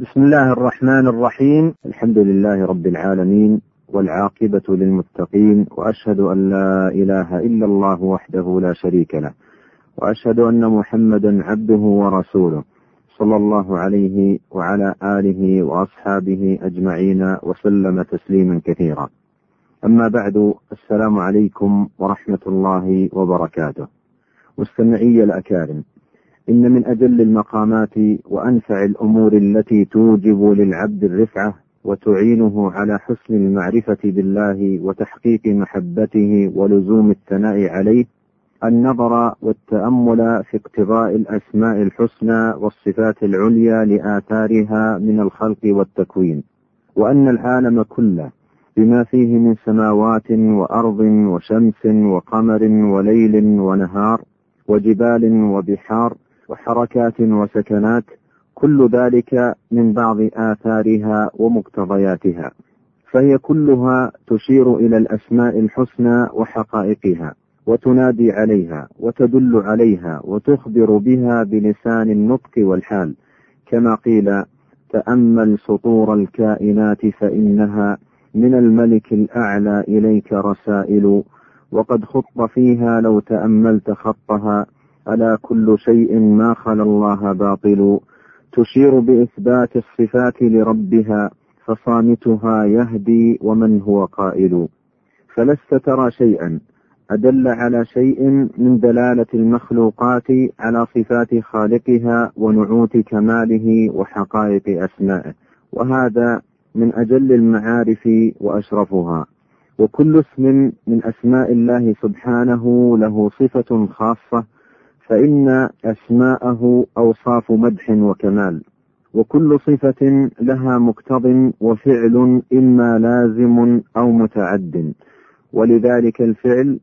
بسم الله الرحمن الرحيم. الحمد لله رب العالمين والعاقبة للمتقين وأشهد أن لا إله إلا الله وحده لا شريك له وأشهد أن محمدا عبده ورسوله صلى الله عليه وعلى آله وأصحابه أجمعين وسلم تسليما كثيرا. أما بعد السلام عليكم ورحمة الله وبركاته. مستمعي الأكارم إن من أجل المقامات وأنفع الأمور التي توجب للعبد الرفعة وتعينه على حسن المعرفة بالله وتحقيق محبته ولزوم الثناء عليه النظر والتأمل في اقتضاء الأسماء الحسنى والصفات العليا لآثارها من الخلق والتكوين وأن العالم كله بما فيه من سماوات وأرض وشمس وقمر وليل ونهار وجبال وبحار وحركات وسكنات كل ذلك من بعض آثارها ومقتضياتها. فهي كلها تشير إلى الأسماء الحسنى وحقائقها وتنادي عليها وتدل عليها وتخبر بها بلسان النطق والحال. كما قيل تأمل سطور الكائنات فإنها من الملك الأعلى إليك رسائل وقد خط فيها لو تأملت خطها ألا كل شيء ما خلا الله باطل. تشير بإثبات الصفات لربها فصامتها يهدي ومن هو قائل. فلست ترى شيئا. أدل على شيء من دلالة المخلوقات على صفات خالقها ونعوت كماله وحقائق أسمائه. وهذا من أجل المعارف وأشرفها. وكل اسم من أسماء الله سبحانه له صفة خاصة فإن أسماءه أوصاف مدح وكمال وكل صفة لها مقتض وفعل إما لازم أو متعد. ولذلك الفعل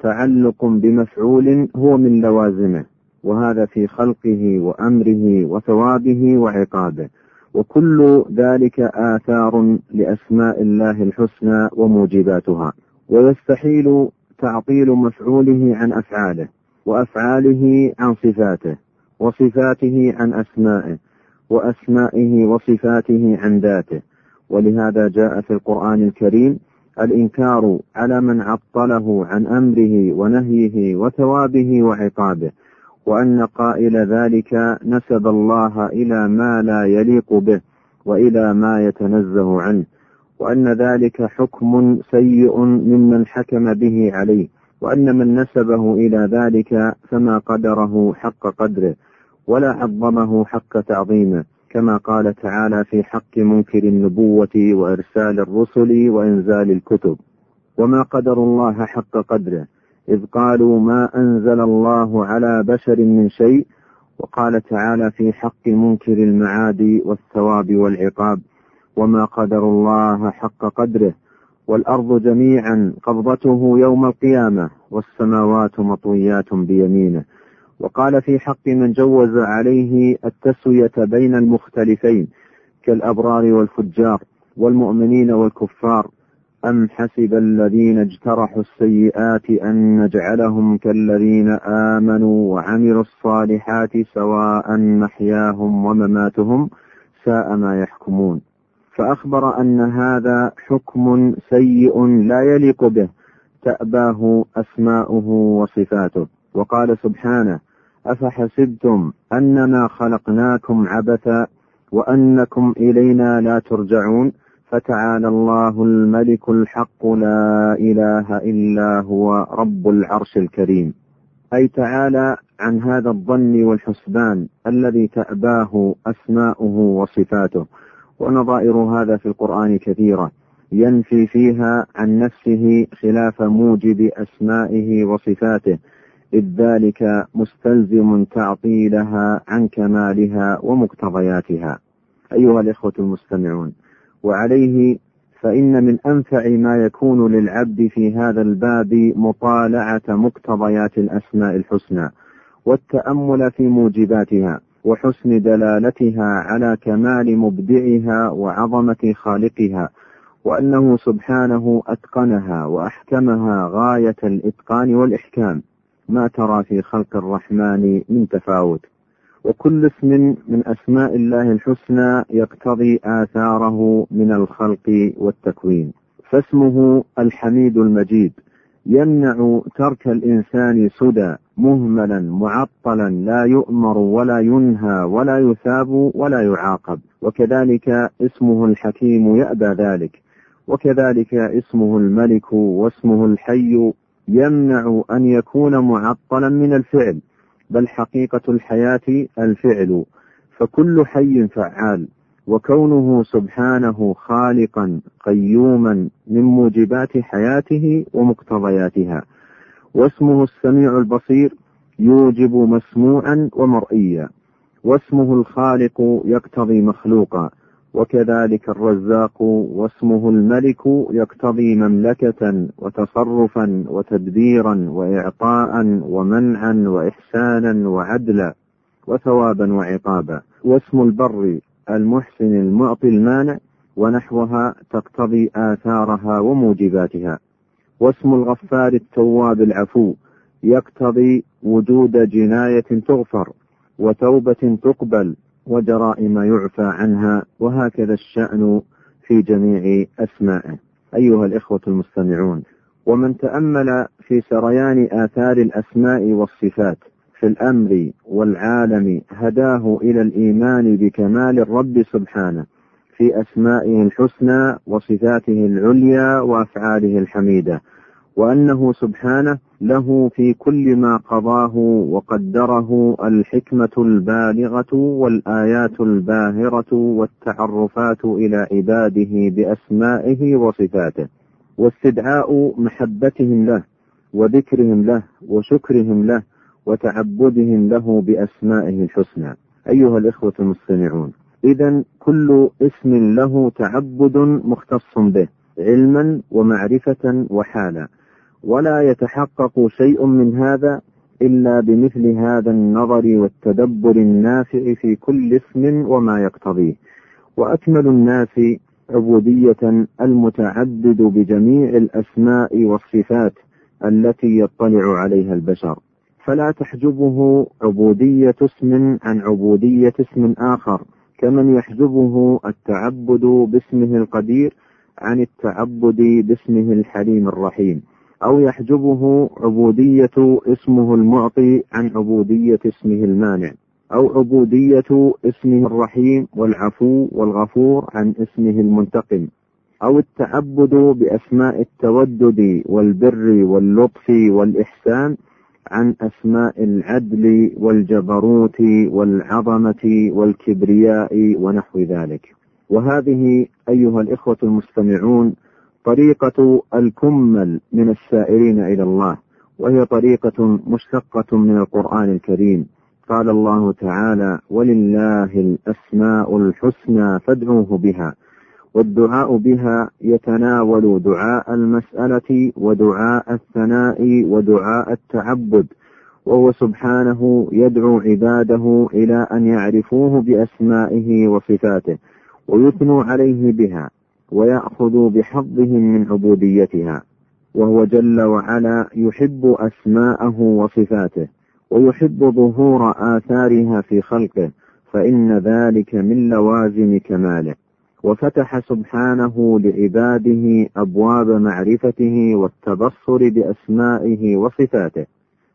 تعلق بمفعول هو من لوازمه وهذا في خلقه وأمره وثوابه وعقابه. وكل ذلك آثار لأسماء الله الحسنى وموجباتها. ويستحيل تعطيل مفعوله عن أفعاله. وأفعاله عن صفاته وصفاته عن أسمائه وأسمائه وصفاته عن ذاته. ولهذا جاء في القرآن الكريم الإنكار على من عطله عن أمره ونهيه وثوابه وعقابه وأن قائل ذلك نسب الله إلى ما لا يليق به وإلى ما يتنزه عنه وأن ذلك حكم سيء ممن حكم به عليه. وأن من نسبه إلى ذلك فما قدره حق قدره ولا عظمه حق تعظيمه كما قال تعالى في حق منكر النبوة وإرسال الرسل وإنزال الكتب. وما قدر الله حق قدره إذ قالوا ما أنزل الله على بشر من شيء وقال تعالى في حق منكر المعاد والثواب والعقاب وما قدر الله حق قدره والأرض جميعا قبضته يوم القيامة والسماوات مطويات بيمينه. وقال في حق من جوز عليه التسوية بين المختلفين كالأبرار والفجار والمؤمنين والكفار. أم حسب الذين اجترحوا السيئات أن نجعلهم كالذين آمنوا وعملوا الصالحات سواء محياهم ومماتهم ساء ما يحكمون. فأخبر أن هذا حكم سيء لا يليق به تأباه أسماؤه وصفاته. وقال سبحانه أفحسبتم أنما خلقناكم عبثا وأنكم إلينا لا ترجعون؟ فتعالى الله الملك الحق لا إله إلا هو رب العرش الكريم. أي تعالى عن هذا الظن والحسبان الذي تأباه أسماؤه وصفاته. ونظائر هذا في القرآن كثيرة. ينفي فيها عن نفسه خلاف موجب أسمائه وصفاته. إذ ذلك مستلزم تعطيلها عن كمالها ومقتضياتها. أيها الإخوة المستمعون وعليه فإن من أنفع ما يكون للعبد في هذا الباب مطالعة مقتضيات الأسماء الحسنى والتأمل في موجباتها. وحسن دلالتها على كمال مبدعها وعظمة خالقها وأنه سبحانه أتقنها وأحكمها غاية الإتقان والإحكام. ما ترى في خلق الرحمن من تفاوت. وكل اسم من أسماء الله الحسنى يقتضي آثاره من الخلق والتكوين. فاسمه الحميد المجيد. يمنع ترك الإنسان سدى مهملا معطلا لا يؤمر ولا ينهى ولا يثاب ولا يعاقب. وكذلك اسمه الحكيم يأبى ذلك. وكذلك اسمه الملك واسمه الحي يمنع أن يكون معطلا من الفعل بل حقيقة الحياة الفعل. فكل حي فعال. وكونه سبحانه خالقا قيوما من موجبات حياته ومقتضياتها واسمه السميع البصير يوجب مسموعا ومرئيا واسمه الخالق يقتضي مخلوقا وكذلك الرزاق واسمه الملك يقتضي مملكة وتصرفا وتدبيرا وإعطاء ومنعا وإحسانا وعدلا وثوابا وعقابا واسم البر المحسن المعطي المانع ونحوها تقتضي آثارها وموجباتها. واسم الغفار التواب العفو يقتضي وجود جناية تغفر وتوبة تقبل وجرائم يعفى عنها وهكذا الشأن في جميع أسمائه. أيها الإخوة المستمعون ومن تأمل في سريان آثار الأسماء والصفات في الأمر والعالم هداه إلى الإيمان بكمال الرب سبحانه في أسمائه الحسنى وصفاته العليا وأفعاله الحميدة وأنه سبحانه له في كل ما قضاه وقدره الحكمة البالغة والآيات الباهرة والتعرفات إلى عباده بأسمائه وصفاته واستدعاء محبتهم له وذكرهم له وشكرهم له وتعبدهم له بأسمائه الحسنى. أيها الإخوة المستمعون إذا كل اسم له تعبد مختص به علما ومعرفة وحالا. ولا يتحقق شيء من هذا إلا بمثل هذا النظر والتدبر النافع في كل اسم وما يقتضيه. وأكمل الناس عبودية المتعبد بجميع الأسماء والصفات التي يطلع عليها البشر. فلا تحجبه عبودية اسم عن عبودية اسم آخر كمن يحجبه التعبد باسمه القدير عن التعبد باسمه الحليم الرحيم أو يحجبه عبودية اسمه المعطي عن عبودية اسمه المانع أو عبودية اسمه الرحيم والعفو والغفور عن اسمه المنتقم أو التعبد بأسماء التودد والبر واللطف والإحسان عن أسماء العدل والجبروت والعظمة والكبرياء ونحو ذلك. وهذه أيها الإخوة المستمعون طريقة الكمل من السائرين إلى الله وهي طريقة مشتقة من القرآن الكريم. قال الله تعالى ولله الأسماء الحسنى فادعوه بها. والدعاء بها يتناول دعاء المسألة ودعاء الثناء ودعاء التعبد وهو سبحانه يدعو عباده إلى أن يعرفوه بأسمائه وصفاته ويثنوا عليه بها ويأخذوا بحظهم من عبوديتها وهو جل وعلا يحب أسماءه وصفاته ويحب ظهور آثارها في خلقه فإن ذلك من لوازم كماله. وفتح سبحانه لعباده أبواب معرفته والتبصر بأسمائه وصفاته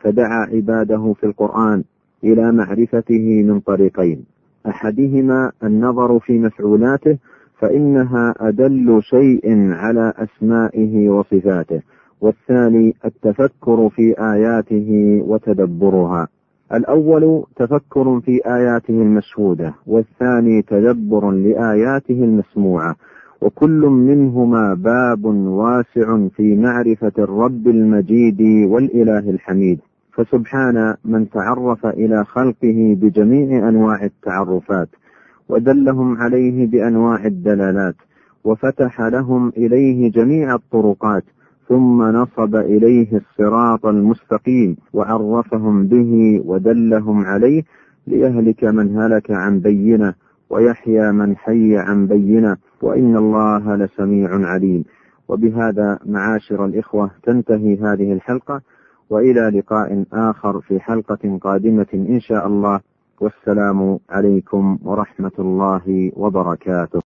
فدعا عباده في القرآن إلى معرفته من طريقين. أحدهما النظر في مفعولاته فإنها أدل شيء على أسمائه وصفاته والثاني التفكر في آياته وتدبرها. الأول تفكر في آياته المشهودة والثاني تدبر لآياته المسموعة وكل منهما باب واسع في معرفة الرب المجيد والإله الحميد. فسبحان من تعرف إلى خلقه بجميع أنواع التعرفات ودلهم عليه بأنواع الدلالات وفتح لهم إليه جميع الطرقات ثم نصب إليه الصراط المستقيم وعرفهم به ودلهم عليه ليهلك من هلك عن بينة ويحيى من حي عن بينة وإن الله لسميع عليم. وبهذا معاشر الإخوة تنتهي هذه الحلقة وإلى لقاء آخر في حلقة قادمة إن شاء الله. والسلام عليكم ورحمة الله وبركاته.